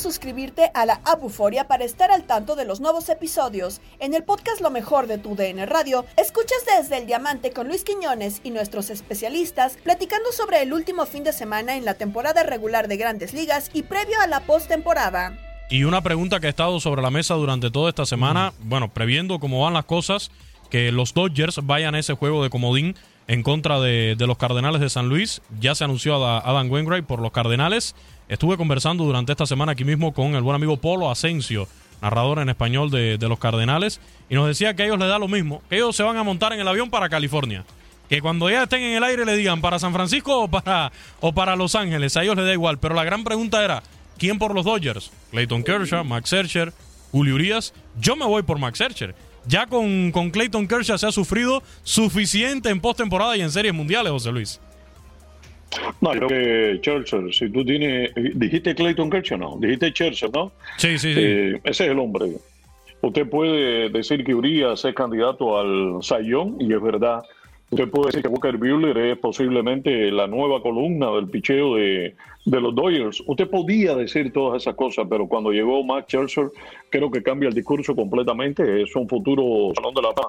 Suscribirte a la Abuforia para estar al tanto de los nuevos episodios. En el podcast Lo mejor de tu DN Radio, escuchas desde el Diamante con Luis Quiñones y nuestros especialistas platicando sobre el último fin de semana en la temporada regular de Grandes Ligas y previo a la postemporada. Y una pregunta que ha estado sobre la mesa durante toda esta semana, bueno, previendo cómo van las cosas, que los Dodgers vayan a ese juego de comodín en contra de, de los Cardenales de San Luis. Ya se anunció a Adam Wainwright por los Cardenales. Estuve conversando durante esta semana aquí mismo con el buen amigo Polo Asensio, narrador en español de, los Cardenales, y nos decía que a ellos les da lo mismo, que ellos se van a montar en el avión para California. Que cuando ya estén en el aire le digan para San Francisco o para, o para Los Ángeles, a ellos les da igual. Pero la gran pregunta era, ¿quién por los Dodgers? Clayton Kershaw, Max Scherzer, Julio Urias. Yo me voy por Max Scherzer. Ya con, con Clayton Kershaw se ha sufrido suficiente en postemporada y en series mundiales, José Luis. No, yo creo que Churchill, si tú tienes. Dijiste Clayton Kershaw, no. Dijiste Churchill, ¿no? Sí, sí, sí. Eh, ese es el hombre. Usted puede decir que Urias es candidato al Sayón, y es verdad. Usted puede decir que Walker Buehler es posiblemente la nueva columna del picheo de, de los Dodgers. Usted podía decir todas esas cosas, pero cuando llegó Max Scherzer, creo que cambia el discurso completamente. Es un futuro salón de la paz.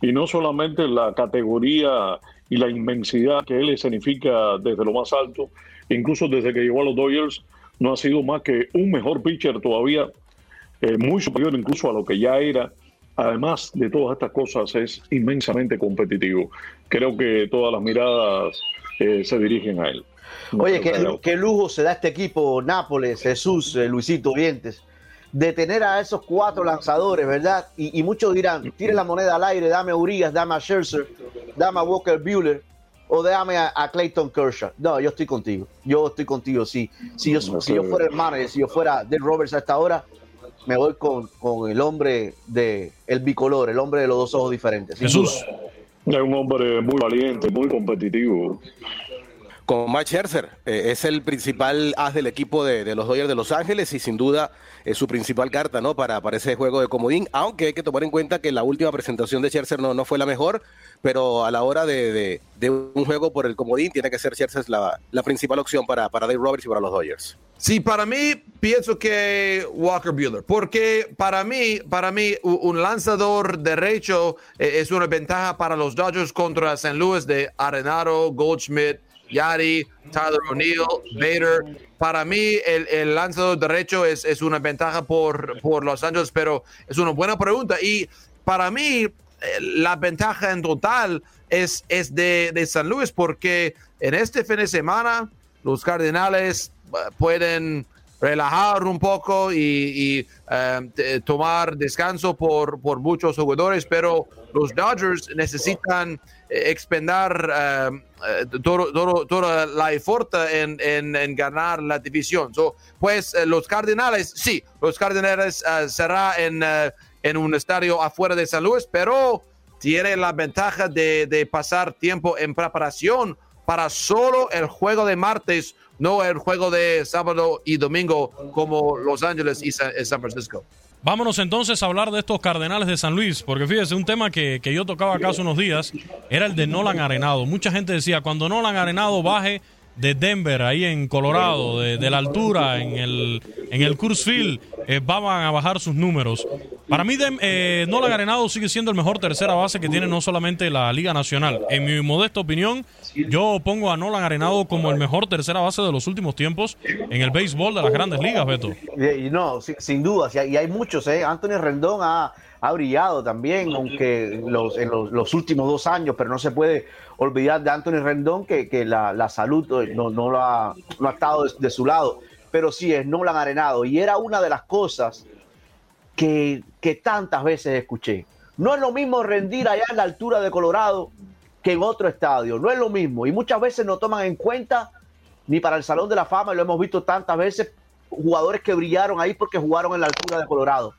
Y no solamente la categoría y la inmensidad que él escenifica desde lo más alto, incluso desde que llegó a los Dodgers, no ha sido más que un mejor pitcher todavía, eh, muy superior incluso a lo que ya era. Además de todas estas cosas, es inmensamente competitivo. Creo que todas las miradas eh, se dirigen a él. No Oye, qué, qué lujo se da este equipo, Nápoles, Jesús, eh, Luisito Vientes, de tener a esos cuatro lanzadores, ¿verdad? Y, y muchos dirán, tire la moneda al aire, dame a Urias, dame a Scherzer, dame a Walker Buehler o dame a, a Clayton Kershaw. No, yo estoy contigo, yo estoy contigo. Si, si, yo, si yo fuera el manager, si yo fuera Dave Roberts a esta hora, me voy con, con el hombre de el bicolor, el hombre de los dos ojos diferentes. duda. Es un hombre muy valiente, muy competitivo. Con Max Scherzer, eh, es el principal as del equipo de, los Dodgers de Los Ángeles y sin duda es su principal carta ¿no? para, para ese juego de comodín, aunque hay que tomar en cuenta que la última presentación de Scherzer no, no fue la mejor, pero a la hora de, de- un juego por el comodín tiene que ser Scherzer la, la principal opción para, para Dave Roberts y para los Dodgers. Sí, para mí pienso que Walker Buehler, porque para mí, para mí un lanzador derecho eh, es una ventaja para los Dodgers contra San Luis de Arenado, Goldschmidt, Yari, Tyler O'Neill, Bader. Para mí el, el lanzador derecho es, es una ventaja por, por Los Angeles, pero es una buena pregunta. Y para mí eh, la ventaja en total es, es de, de San Luis, porque en este fin de semana los Cardenales eh, pueden relajar un poco y, eh, tomar descanso por, por muchos jugadores, pero los Dodgers necesitan eh, expender eh, eh, todo- todo- toda la esfuerzo en, en- en ganar la división. So, pues eh, los Cardenales, sí, los Cardenales eh, será en, eh, en un estadio afuera de San Luis, pero tiene la ventaja de, de pasar tiempo en preparación para solo el juego de martes, no el juego de sábado y domingo como Los Ángeles y San Francisco. Vámonos entonces a hablar de estos Cardenales de San Luis, porque fíjese, un tema que, que yo tocaba acá hace unos días era el de Nolan Arenado. Mucha gente decía, cuando Nolan Arenado baje de Denver, ahí en Colorado, de, la altura, en el, en el Coors Field, eh, van a bajar sus números. Para mí, eh, Nolan Arenado sigue siendo el mejor tercera base que tiene no solamente la Liga Nacional. En mi modesta opinión, yo pongo a Nolan Arenado como el mejor tercera base de los últimos tiempos en el béisbol de las grandes ligas, Beto. Y no, si- sin duda, y hay muchos, ¿eh? Anthony Rendón ha, ha brillado también, aunque los, en los, los últimos dos años, pero no se puede olvidar de Anthony Rendón que, que la, la salud eh, no, no, lo ha, no ha estado de, de su lado. Pero sí, es Nolan Arenado. Y era una de las cosas que, que tantas veces escuché. No es lo mismo rendir allá en la altura de Colorado que en otro estadio. No es lo mismo. Y muchas veces no toman en cuenta ni para el Salón de la Fama, y lo hemos visto tantas veces, jugadores que brillaron ahí porque jugaron en la altura de Colorado.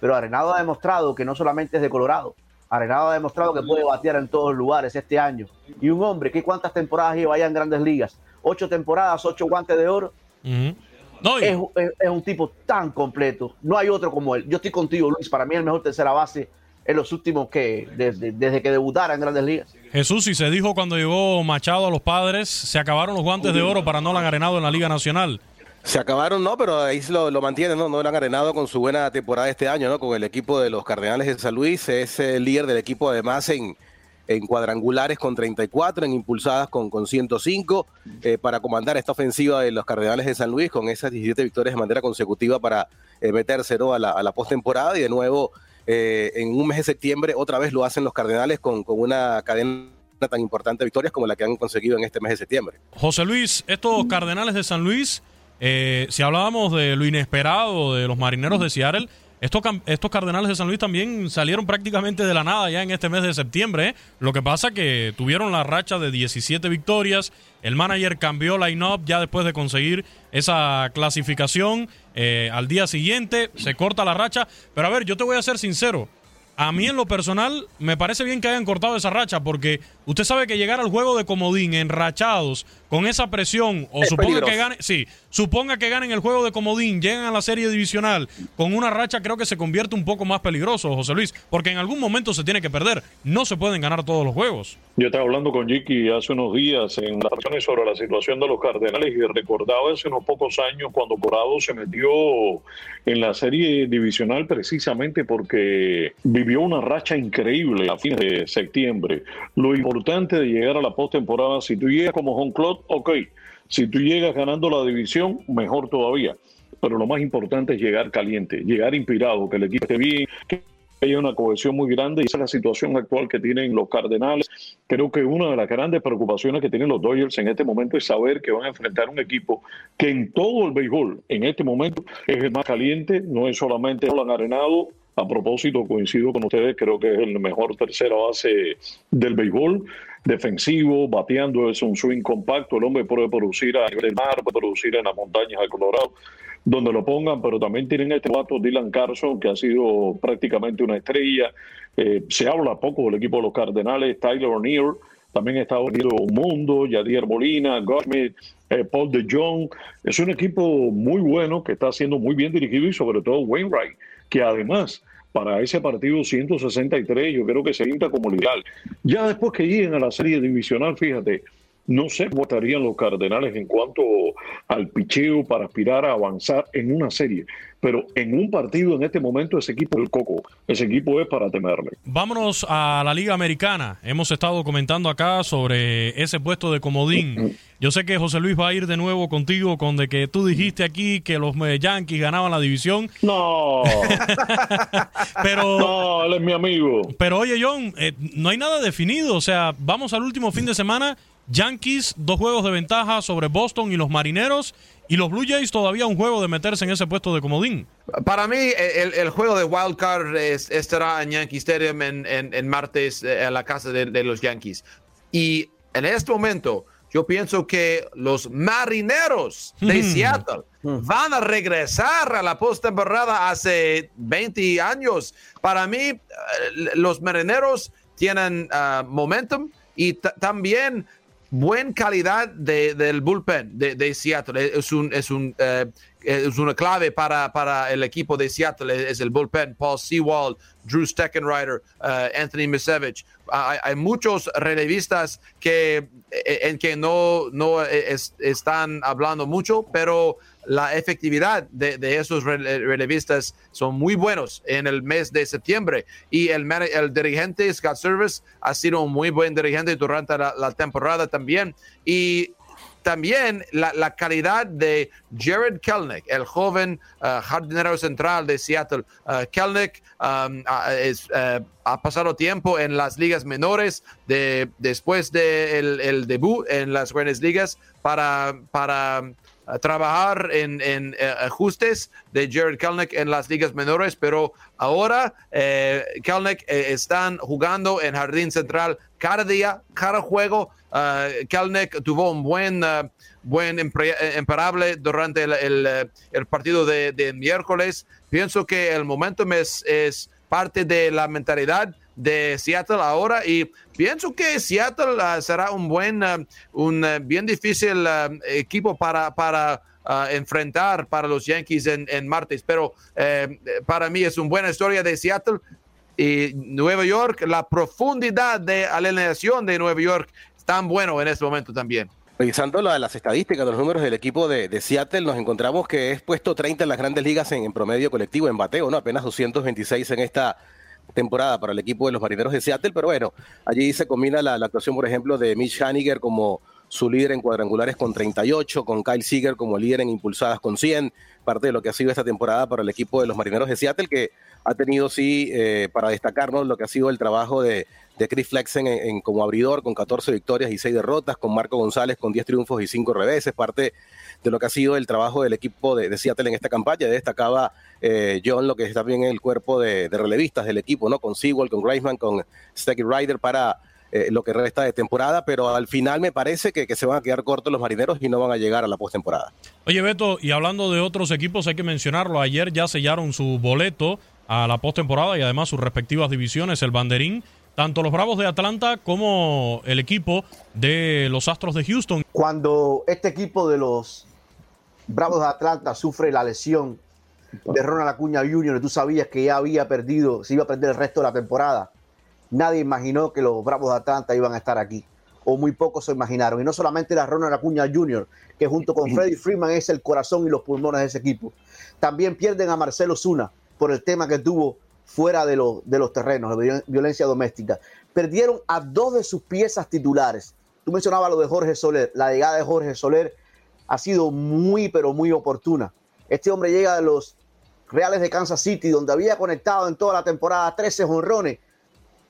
Pero Arenado ha demostrado que no solamente es de Colorado. Arenado ha demostrado que puede batear en todos lugares este año. Y un hombre que cuántas temporadas lleva allá en grandes ligas. Ocho temporadas, ocho guantes de oro. es, es- es un tipo tan completo. No hay otro como él. Yo estoy contigo, Luis. Para mí el mejor tercera base en los últimos que, desde, desde que debutara en grandes ligas. Jesús, y se dijo cuando llegó Machado a los padres, se acabaron los guantes de oro para Nolan Arenado en la Liga Nacional. Se acabaron, no, pero ahí lo, lo mantienen, ¿no? No lo han arenado con su buena temporada este año, ¿no? Con el equipo de los Cardenales de San Luis. Es el líder del equipo, además, en, en cuadrangulares con 34, en impulsadas con, con 105, eh, para comandar esta ofensiva de los Cardenales de San Luis con esas 17 victorias de manera consecutiva para eh, meterse a la, a la postemporada. Y de nuevo, eh, en un mes de septiembre, otra vez lo hacen los Cardenales con, con una cadena tan importante de victorias como la que han conseguido en este mes de septiembre. José Luis, estos Cardenales de San Luis, eh, si hablábamos de lo inesperado de los marineros de Seattle, estos, Cardenales de San Luis también salieron prácticamente de la nada ya en este mes de septiembre. ¿eh? Lo que pasa que tuvieron la racha de 17 victorias. El manager cambió line-up ya después de conseguir esa clasificación. eh, al día siguiente se corta la racha. Pero a ver, yo te voy a ser sincero. A mí en lo personal me parece bien que hayan cortado esa racha porque usted sabe que llegar al juego de comodín enrachados con esa presión o Es suponga peligroso. que gane, sí, suponga que ganen el juego de comodín, llegan a la serie divisional con una racha creo que se convierte un poco más peligroso, José Luis, porque en algún momento se tiene que perder, no se pueden ganar todos los juegos. Yo estaba hablando con Jiki hace unos días en las razones sobre la situación de los Cardenales y recordaba hace unos pocos años cuando Corado se metió en la serie divisional precisamente porque vivió una racha increíble a fines de septiembre. Lo importante de llegar a la postemporada, si tú llegas como home club, ok. Si tú llegas ganando la división, mejor todavía. Pero lo más importante es llegar caliente, llegar inspirado, que el equipo esté bien, que haya una cohesión muy grande y esa es la situación actual que tienen los Cardenales. Creo que una de las grandes preocupaciones que tienen los Dodgers en este momento es saber que van a enfrentar un equipo que en todo el béisbol, en este momento, es el más caliente, no es solamente Roland Arenado. A propósito, coincido con ustedes, creo que es el mejor tercera base del béisbol. Defensivo, bateando, es un swing compacto. El hombre puede producir a nivel mar, puede producir en las montañas de Colorado donde lo pongan, pero también tienen este vato Dylan Carson, que ha sido prácticamente una estrella. Eh, se habla poco del equipo de los Cardenales, Tyler O'Neill, también está unido Mundo, Yadier Molina, Gottschmidt, eh, Paul de Jong. Es un equipo muy bueno que está siendo muy bien dirigido y sobre todo Wainwright, que además para ese partido 163 yo creo que se pinta como legal. Ya después que lleguen a la serie divisional, fíjate, no sé cómo estarían los Cardenales en cuanto al picheo para aspirar a avanzar en una serie. Pero en un partido en este momento ese equipo es el coco. Ese equipo es para temerle. Vámonos a la Liga Americana. Hemos estado comentando acá sobre ese puesto de comodín. Yo sé que José Luis va a ir de nuevo contigo con de que tú dijiste aquí que los eh, Yankees ganaban la división. No. pero no, él es mi amigo. Pero oye, John, eh, no hay nada definido. O sea, vamos al último fin de semana. Yankees, dos juegos de ventaja sobre Boston y los Marineros. Y los Blue Jays todavía un juego de meterse en ese puesto de comodín. Para mí, el, el juego de Wild Card es- estará en Yankee Stadium en, en- en martes eh, en la casa de, de los Yankees. Y en este momento, yo pienso que los marineros de Seattle van a regresar a la postemporada hace 20 años. Para mí, eh, los marineros tienen ah, momentum y ta- también buena calidad de- del bullpen de, Seattle. Es, un, es, un, eh, es una clave para, para el equipo de Seattle, es el bullpen. Paul Sewald, Drew Steckenrider, eh, Anthony Misevich. Hay, hay muchos relevistas que, eh, en que no, no es- están hablando mucho, pero la efectividad de, de esos rele- relevistas son muy buenos en el mes de septiembre. Y el, el dirigente Scott Service ha sido un muy buen dirigente durante la, la temporada también. Y también la, la calidad de Jared Kelnick, el joven uh, jardinero central de Seattle. Uh, Kelnick um, uh, es, ha pasado tiempo en las ligas menores de, después del el debut en las grandes ligas para, para trabajar en, en, uh, ajustes de Jared Kelnick en las ligas menores, pero ahora eh, Kelnick eh, están jugando en Jardín Central cada día, cada juego. Uh, Kelnick tuvo un buen, buen eh, imparable durante el, eh, el partido de, de miércoles. Pienso que el momentum es, es parte de la mentalidad de Seattle ahora y pienso que Seattle uh, será un buen, uh, un uh, bien difícil equipo para, para enfrentar para los Yankees en, en martes, pero eh, para mí es una buena historia de Seattle y Nueva York, la profundidad de alineación de Nueva York es tan bueno en este momento también. Revisando la- las estadísticas los números del equipo de, de Seattle, nos encontramos que es puesto 30 en las grandes ligas en, en promedio colectivo, en bateo, ¿no? Apenas 226 en esta temporada para el equipo de los marineros de Seattle, pero bueno, allí se combina la, actuación, por ejemplo, de Mitch Haniger como su líder en cuadrangulares con 38, con Kyle Seager como líder en impulsadas con 100, parte de lo que ha sido esta temporada para el equipo de los marineros de Seattle, que ha tenido, sí, eh, para destacarnos lo que ha sido el trabajo de, de Chris Flexen en, como abridor, con 14 victorias y 6 derrotas, con Marco González con 10 triunfos y 5 reveses, parte de lo que ha sido el trabajo del equipo de, Seattle en esta campaña. Destacaba eh, John lo que está bien en el cuerpo de, relevistas del equipo, ¿no? Con Sewell, con Graceman, con Steggy Ryder para eh, lo que resta de temporada, pero al final me parece que, que se van a quedar cortos los marineros y no van a llegar a la postemporada. Oye, Beto, y hablando de otros equipos, hay que mencionarlo. Ayer ya sellaron su boleto a la postemporada y además sus respectivas divisiones, el banderín. Tanto los Bravos de Atlanta como el equipo de los Astros de Houston. Cuando este equipo de los Bravos de Atlanta sufre la lesión de Ronald Acuña Jr., y tú sabías que ya había perdido, se iba a perder el resto de la temporada. Nadie imaginó que los Bravos de Atlanta iban a estar aquí, o muy pocos se imaginaron. Y no solamente era Ronald Acuña Jr., que junto con Freddie Freeman es el corazón y los pulmones de ese equipo. También pierden a Marcelo Zuna por el tema que tuvo fuera de, los- de los terrenos, de viol- violencia doméstica. Perdieron a dos de sus piezas titulares. Tú mencionabas lo de Jorge Soler. La llegada de Jorge Soler ha sido muy, pero muy oportuna. Este hombre llega de los Reales de Kansas City, donde había conectado en toda la temporada 13 jonrones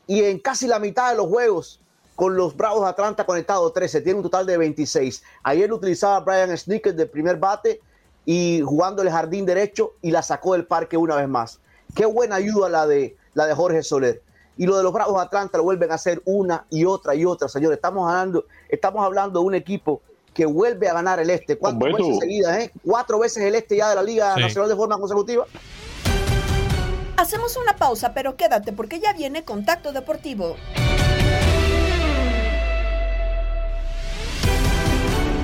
y en casi la mitad de los juegos con los Bravos de Atlanta conectado 13, tiene un total de 26. Ayer utilizaba Brian Snickers de primer bate y jugando el jardín derecho y la sacó del parque una vez más. Qué buena ayuda la de, la de Jorge Soler. Y lo de los Bravos de Atlanta lo vuelven a hacer una y otra y otra, señores. Estamos hablando, estamos hablando de un equipo que vuelve a ganar el este. ¿Cuántas Humberto. veces seguidas? Eh? Cuatro veces el este ya de la Liga Sí. Nacional de forma consecutiva. Hacemos una pausa, pero quédate porque ya viene Contacto Deportivo.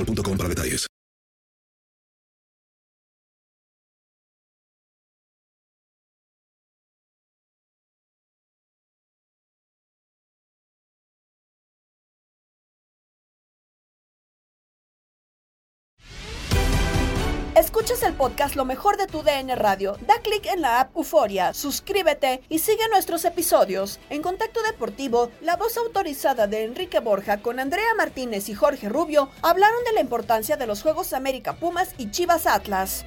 boostmobile.com para detalles. Podcast Lo mejor de tu DN Radio. Da clic en la app Euforia, suscríbete y sigue nuestros episodios. En Contacto Deportivo, la voz autorizada de Enrique Borja con Andrea Martínez y Jorge Rubio hablaron de la importancia de los Juegos América Pumas y Chivas Atlas.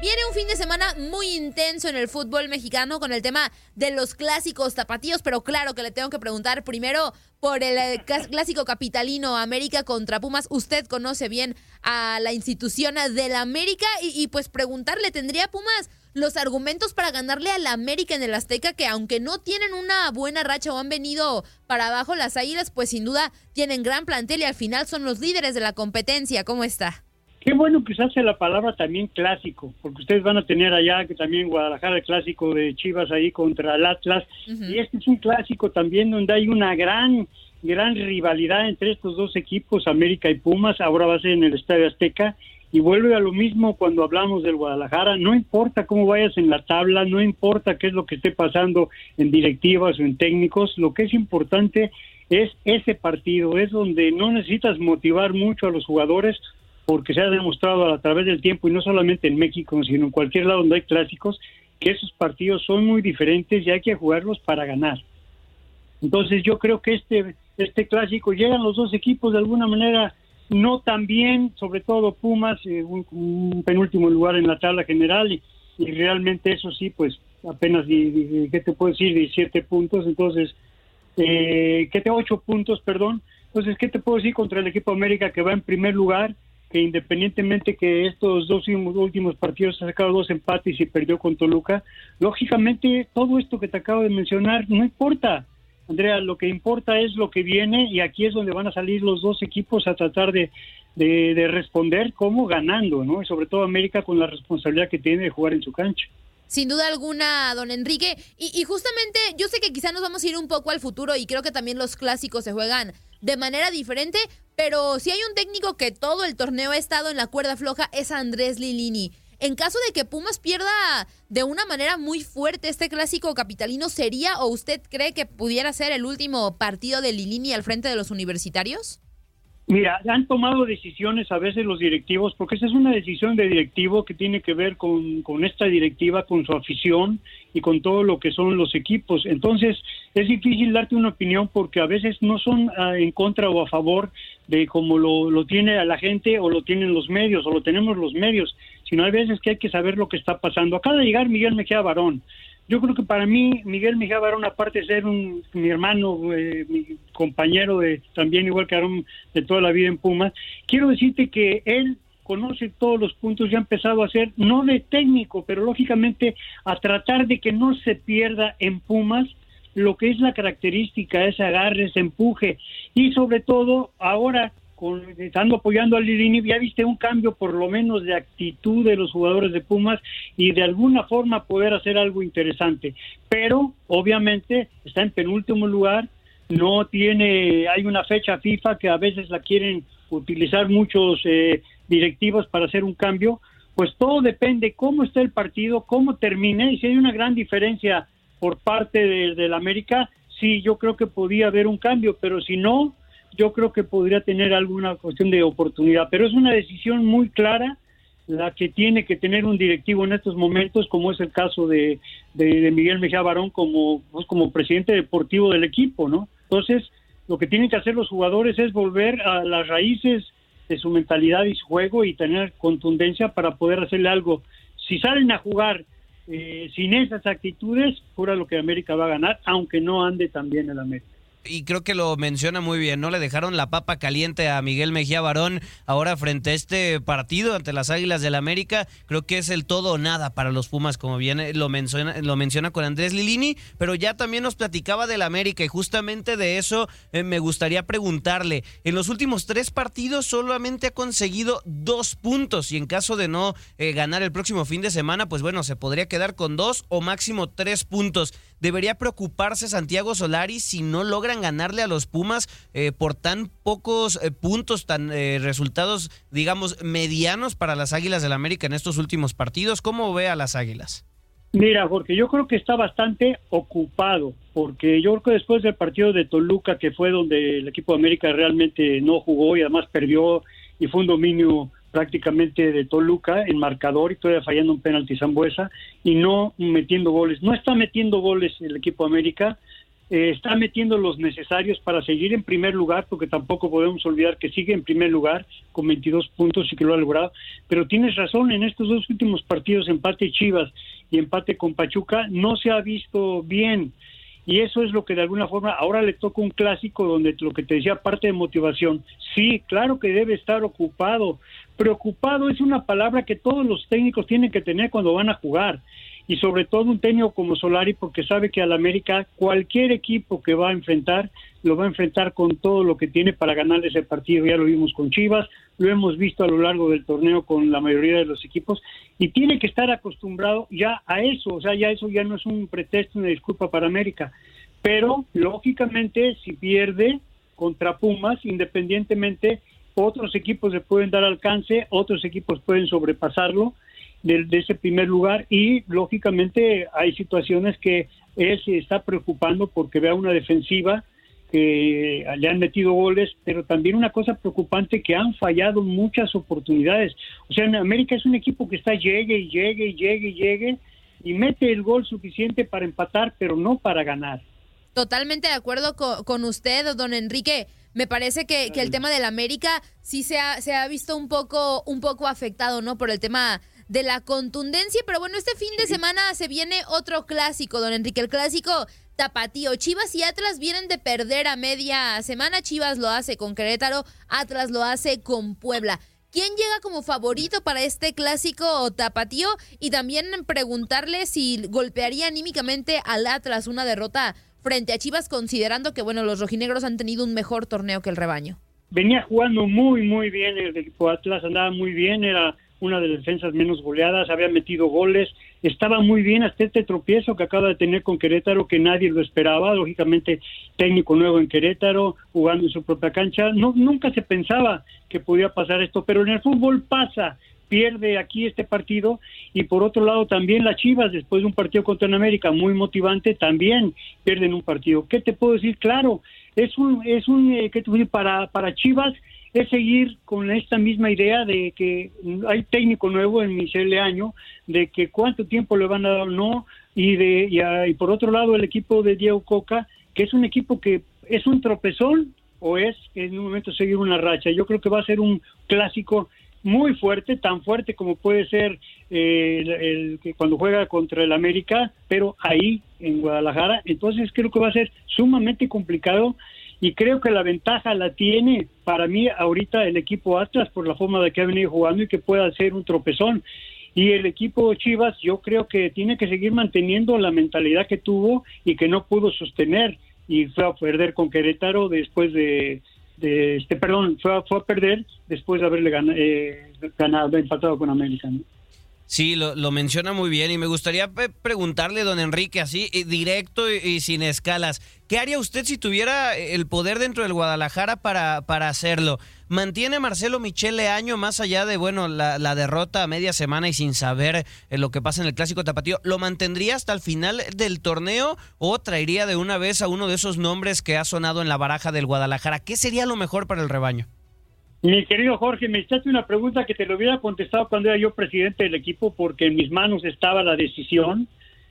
Viene un fin de semana muy intenso en el fútbol mexicano con el tema de los clásicos tapatíos, pero claro que le tengo que preguntar primero por el eh, clásico capitalino América contra Pumas. Usted conoce bien a la institución del América y, y pues preguntarle, ¿tendría Pumas los argumentos para ganarle al América en el Azteca que aunque no tienen una buena racha o han venido para abajo las Águilas, pues sin duda tienen gran plantel y al final son los líderes de la competencia? ¿Cómo está? Qué bueno que se hace la palabra también clásico, porque ustedes van a tener allá que también Guadalajara el clásico de Chivas ahí contra el Atlas, y este es un clásico también donde hay una gran, gran rivalidad entre estos dos equipos, América y Pumas, ahora va a ser en el Estadio Azteca, y vuelve a lo mismo cuando hablamos del Guadalajara, no importa cómo vayas en la tabla, no importa qué es lo que esté pasando en directivas o en técnicos, lo que es importante es ese partido, es donde no necesitas motivar mucho a los jugadores, porque se ha demostrado a través del tiempo, y no solamente en México, sino en cualquier lado donde hay clásicos, que esos partidos son muy diferentes y hay que jugarlos para ganar. Entonces yo creo que este, este clásico llegan los dos equipos de alguna manera no tan bien, sobre todo Pumas, eh, un, penúltimo lugar en la tabla general y, realmente eso sí, pues apenas, di- ¿qué te puedo decir? 17 puntos, entonces, eh, ¿qué te? 8 puntos, perdón. Entonces, ¿qué te puedo decir contra el equipo América que va en primer lugar? Que independientemente que estos dos últimos, partidos ha sacado dos empates y perdió con Toluca, lógicamente todo esto que te acabo de mencionar no importa. Andrea, lo que importa es lo que viene y aquí es donde van a salir los dos equipos a tratar de, de, de responder como ganando, ¿no? Y sobre todo América con la responsabilidad que tiene de jugar en su cancha. Sin duda alguna, don Enrique. Y, y justamente yo sé que quizá nos vamos a ir un poco al futuro y creo que también los clásicos se juegan de manera diferente, pero si hay un técnico que todo el torneo ha estado en la cuerda floja es Andrés Lilini. En caso de que Pumas pierda de una manera muy fuerte este clásico capitalino, ¿sería o usted cree que pudiera ser el último partido de Lilini al frente de los universitarios? Mira, han tomado decisiones a veces los directivos, porque esa es una decisión de directivo que tiene que ver con, con esta directiva, con su afición y con todo lo que son los equipos. Entonces, es difícil darte una opinión porque a veces no son ah, en contra o a favor de como lo, lo tiene la gente o lo tienen los medios o lo tenemos los medios, sino hay veces que hay que saber lo que está pasando. Acaba de llegar Miguel Mejía Barón. Yo creo que para mí Miguel Mejía Barón, aparte de ser un, mi hermano, eh, mi compañero de también igual que Aarón de toda la vida en Pumas, quiero decirte que él conoce todos los puntos y ha empezado a hacer, no de técnico, pero lógicamente a tratar de que no se pierda en Pumas lo que es la característica, ese agarre, ese empuje. Y sobre todo ahora con, estando apoyando a Lilini, ya viste un cambio por lo menos de actitud de los jugadores de Pumas y de alguna forma poder hacer algo interesante. Pero obviamente está en penúltimo lugar, no tiene, hay una fecha FIFA que a veces la quieren utilizar muchos eh, directivos para hacer un cambio, pues todo depende cómo está el partido, cómo termine y si hay una gran diferencia por parte de, del América, sí, yo creo que podía haber un cambio, pero si no, yo creo que podría tener alguna cuestión de oportunidad. Pero es una decisión muy clara la que tiene que tener un directivo en estos momentos, como es el caso de, de, Miguel Mejía Barón como, pues, como presidente deportivo del equipo, ¿no? Entonces, Lo que tienen que hacer los jugadores es volver a las raíces de su mentalidad y su juego y tener contundencia para poder hacerle algo. Si salen a jugar eh, sin esas actitudes, fuera lo que América va a ganar, aunque no ande tan bien el América y creo que lo menciona muy bien, ¿no? Le dejaron la papa caliente a Miguel Mejía Barón ahora frente a este partido ante las Águilas del América. Creo que es el todo o nada para los Pumas, como bien lo menciona, lo menciona con Andrés Lilini, pero ya también nos platicaba del América y justamente de eso eh, me gustaría preguntarle. En los últimos tres partidos solamente ha conseguido dos puntos y en caso de no eh, ganar el próximo fin de semana, pues bueno, se podría quedar con dos o máximo tres puntos. ¿Debería preocuparse Santiago Solari si no logran ganarle a los Pumas eh, por tan pocos eh, puntos, tan eh, resultados, digamos, medianos para las Águilas del América en estos últimos partidos? ¿Cómo ve a las Águilas? Mira, porque yo creo que está bastante ocupado, porque yo creo que después del partido de Toluca, que fue donde el equipo de América realmente no jugó y además perdió y fue un dominio prácticamente de Toluca en marcador y todavía fallando un penalti Zambuesa y no metiendo goles. No está metiendo goles el equipo América, eh, está metiendo los necesarios para seguir en primer lugar, porque tampoco podemos olvidar que sigue en primer lugar con 22 puntos y que lo ha logrado. Pero tienes razón, en estos dos últimos partidos, empate Chivas y empate con Pachuca, no se ha visto bien. Y eso es lo que de alguna forma ahora le toca un clásico donde lo que te decía parte de motivación. Sí, claro que debe estar ocupado. Preocupado es una palabra que todos los técnicos tienen que tener cuando van a jugar. Y sobre todo un técnico como Solari porque sabe que al América cualquier equipo que va a enfrentar lo va a enfrentar con todo lo que tiene para ganar ese partido. Ya lo vimos con Chivas, lo hemos visto a lo largo del torneo con la mayoría de los equipos y tiene que estar acostumbrado ya a eso, o sea, ya eso ya no es un pretexto, una disculpa para América, pero lógicamente si pierde contra Pumas, independientemente, otros equipos le pueden dar alcance, otros equipos pueden sobrepasarlo de, de ese primer lugar y lógicamente hay situaciones que él se está preocupando porque vea una defensiva que le han metido goles, pero también una cosa preocupante que han fallado muchas oportunidades. O sea, en América es un equipo que está llegue y llegue y llegue y llegue y mete el gol suficiente para empatar, pero no para ganar. Totalmente de acuerdo con, usted, don Enrique. Me parece que, que el tema del América sí se ha, se ha visto un poco, un poco afectado, ¿no? Por el tema de la contundencia. Pero bueno, este fin de semana se viene otro clásico, don Enrique, el clásico tapatío. Chivas y Atlas vienen de perder a media semana. Chivas lo hace con Querétaro, Atlas lo hace con Puebla. ¿Quién llega como favorito para este clásico tapatío? Y también preguntarle si golpearía anímicamente al Atlas una derrota frente a Chivas, considerando que, bueno, los rojinegros han tenido un mejor torneo que el rebaño. Venía jugando muy, muy bien el equipo Atlas, andaba muy bien, era una de las defensas menos goleadas, había metido goles, estaba muy bien hasta este tropiezo que acaba de tener con Querétaro, que nadie lo esperaba, lógicamente técnico nuevo en Querétaro, jugando en su propia cancha, no, nunca se pensaba que podía pasar esto, pero en el fútbol pasa, pierde aquí este partido y por otro lado también las Chivas después de un partido contra América muy motivante también pierden un partido. ¿Qué te puedo decir? Claro, es un es un eh, ¿qué te puedo decir? para para Chivas es seguir con esta misma idea de que hay técnico nuevo en Michel Año, de que cuánto tiempo le van a dar o no, y, de, y, por otro lado el equipo de Diego Coca, que es un equipo que es un tropezón o es en un momento seguir una racha. Yo creo que va a ser un clásico muy fuerte, tan fuerte como puede ser eh, el, que cuando juega contra el América, pero ahí en Guadalajara. Entonces creo que va a ser sumamente complicado y creo que la ventaja la tiene para mí ahorita el equipo Atlas por la forma de que ha venido jugando y que pueda ser un tropezón. Y el equipo Chivas yo creo que tiene que seguir manteniendo la mentalidad que tuvo y que no pudo sostener y fue a perder con Querétaro después de, este perdón, fue a, fue a perder después de haberle ganado, eh, ganado empatado con América. Sí, lo, menciona muy bien y me gustaría preguntarle, don Enrique, así eh, directo y, sin escalas, ¿qué haría usted si tuviera el poder dentro del Guadalajara para, para hacerlo? ¿Mantiene Marcelo Michele Año más allá de, bueno, la, derrota a media semana y sin saber eh, lo que pasa en el Clásico Tapatío? ¿Lo mantendría hasta el final del torneo o traería de una vez a uno de esos nombres que ha sonado en la baraja del Guadalajara? ¿Qué sería lo mejor para el rebaño? Mi querido Jorge, me echaste una pregunta que te lo hubiera contestado cuando era yo presidente del equipo porque en mis manos estaba la decisión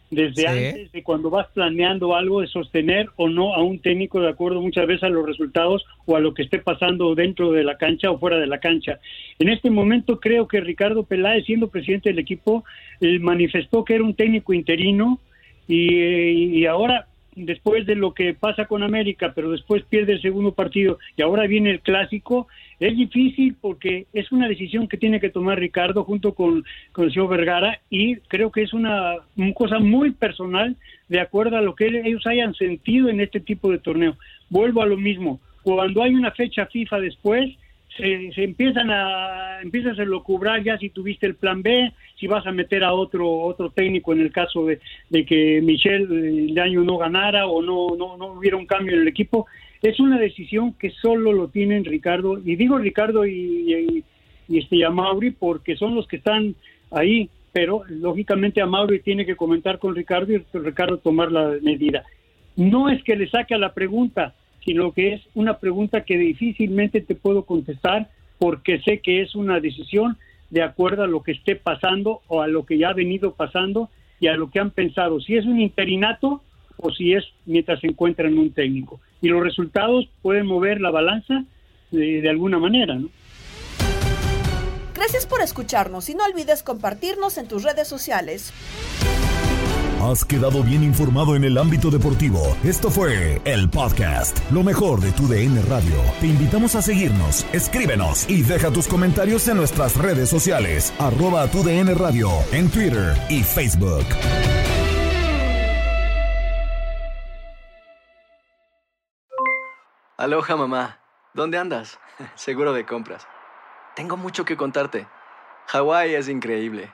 desde Sí. antes de cuando vas planeando algo de sostener o no a un técnico de acuerdo muchas veces a los resultados o a lo que esté pasando dentro de la cancha o fuera de la cancha. En este momento creo que Ricardo Peláez, siendo presidente del equipo, eh, manifestó que era un técnico interino y, eh, y ahora después de lo que pasa con América, pero después pierde el segundo partido y ahora viene el clásico, es difícil porque es una decisión que tiene que tomar Ricardo junto con, con el señor Vergara y creo que es una, cosa muy personal de acuerdo a lo que ellos hayan sentido en este tipo de torneo. Vuelvo a lo mismo, cuando hay una fecha FIFA después, se, se empiezan a empiezas a locubrar ya si tuviste el plan B, si vas a meter a otro otro técnico en el caso de, de que Michel eh, el año no ganara o no, no hubiera un cambio en el equipo. Es una decisión que solo lo tienen Ricardo y digo Ricardo y, y, y este y a Mauri porque son los que están ahí, pero lógicamente a Mauri tiene que comentar con Ricardo y Ricardo tomar la medida. No es que le saque a la pregunta, sino que es una pregunta que difícilmente te puedo contestar porque sé que es una decisión de acuerdo a lo que esté pasando o a lo que ya ha venido pasando y a lo que han pensado, si es un interinato o si es mientras se encuentran un técnico. Y los resultados pueden mover la balanza de, alguna manera. Gracias por escucharnos y no olvides compartirnos en tus redes sociales. Has quedado bien informado en el ámbito deportivo. Esto fue el podcast, lo mejor de tu DN Radio. Te invitamos a seguirnos, escríbenos y deja tus comentarios en nuestras redes sociales, arroba tu DN Radio, en Twitter y Facebook. Aloha mamá, ¿dónde andas? Seguro de compras. Tengo mucho que contarte. Hawái es increíble.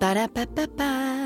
Ba-da-ba-ba-ba.